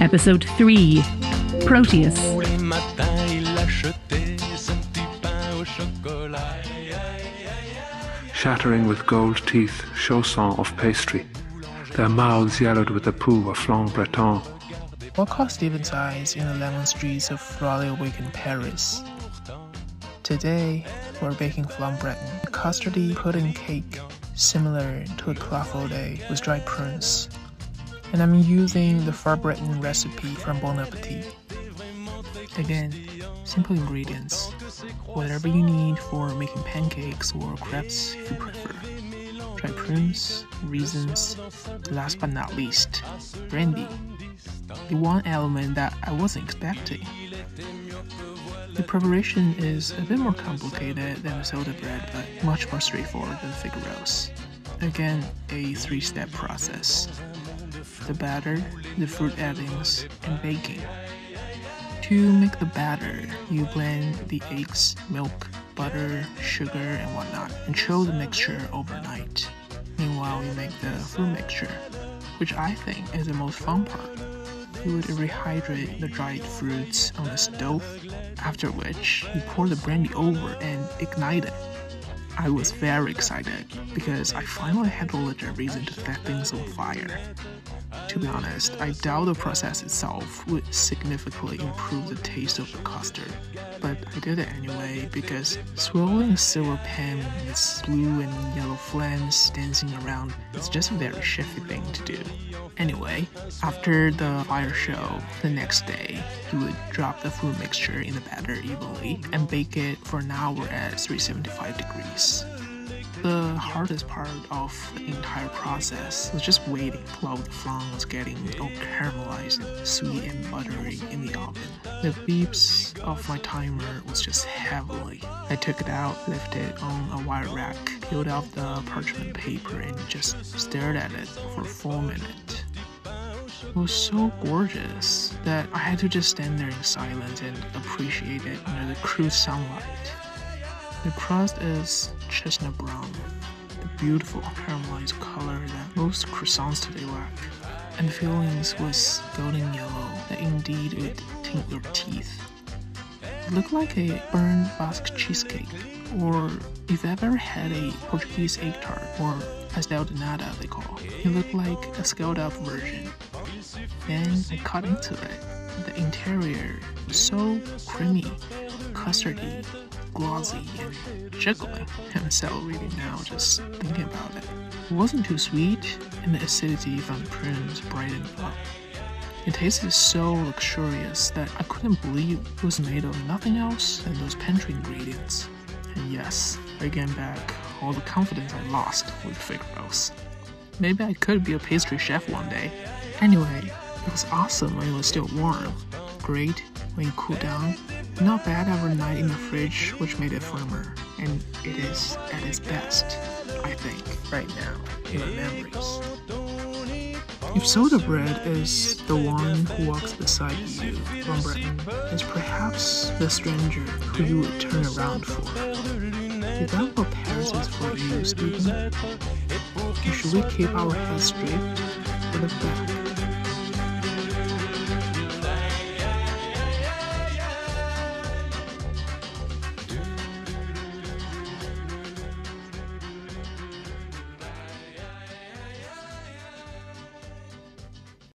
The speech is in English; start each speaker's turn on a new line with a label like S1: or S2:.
S1: Episode 3 Proteus.
S2: Tous les matins, il achetait son petit pain au chocolat.
S3: shattering with gold teeth chaussons of pastry, their mouths yellowed with the poo of flan breton.
S4: What caught Stephen's eyes in the lemon streets of rawly waking, Paris? Today, we're baking flan breton, a custardy pudding cake similar to a clafoutis with dried prunes. And I'm using the far breton recipe from Bon Appetit. Again, simple ingredients. Whatever you need for making pancakes or crepes if you prefer. Try prunes, raisins, last but not least, brandy. The one element that I wasn't expecting. The preparation is a bit more complicated than the soda bread, but much more straightforward than fig rolls. Again, a three step process the batter, the fruit addings, and baking. To make the batter, you blend the eggs, milk, butter, sugar, and whatnot, and chill the mixture overnight. Meanwhile, you make the fruit mixture, which I think is the most fun part. You would rehydrate the dried fruits on the stove, after which you pour the brandy over and ignite it. I was very excited because I finally had a legit reason to set things on fire. To be honest, I doubt the process itself would significantly improve the taste of the custard, but I did it anyway because swirling a silver pan with blue and yellow flames dancing around is just a very chefy thing to do. Anyway, after the fire show, the next day, you would drop the fruit mixture in the batter evenly and bake it for an hour at 375 degrees. The hardest part of the entire process was just waiting while the flan was getting all caramelized sweet and buttery in the oven. The beeps of my timer was just heavily. I took it out, lifted it on a wire rack, peeled off the parchment paper, and just stared at it for a full minute. It was so gorgeous that I had to just stand there in silence and appreciate it under the crude sunlight. The crust is chestnut brown, the beautiful caramelized color that most croissants today lack. And the fillings was golden yellow that indeed would tint your teeth. It looked like a burnt Basque cheesecake, or if you've ever had a Portuguese egg tart, or pastel de nata they call. It looked like a scaled up version. Then I cut into it. The interior was so creamy, custardy, glossy, and jiggling. I'm salivating now just thinking about it. It wasn't too sweet, and the acidity from the prunes brightened up. It tasted so luxurious that I couldn't believe it was made of nothing else than those pantry ingredients. And yes, I gained back all the confidence I lost with fig rolls. Maybe I could be a pastry chef one day. Anyway, it was awesome when it was still warm. Great when it cooled down. Not bad overnight in the fridge, which made it firmer. And it is at its best, I think, right now, in my memories. If soda bread is the one who walks beside you, Von is perhaps the stranger who you would turn around for. Is that what Paris is for you, Stephen? Or should we keep our heads straight or look back?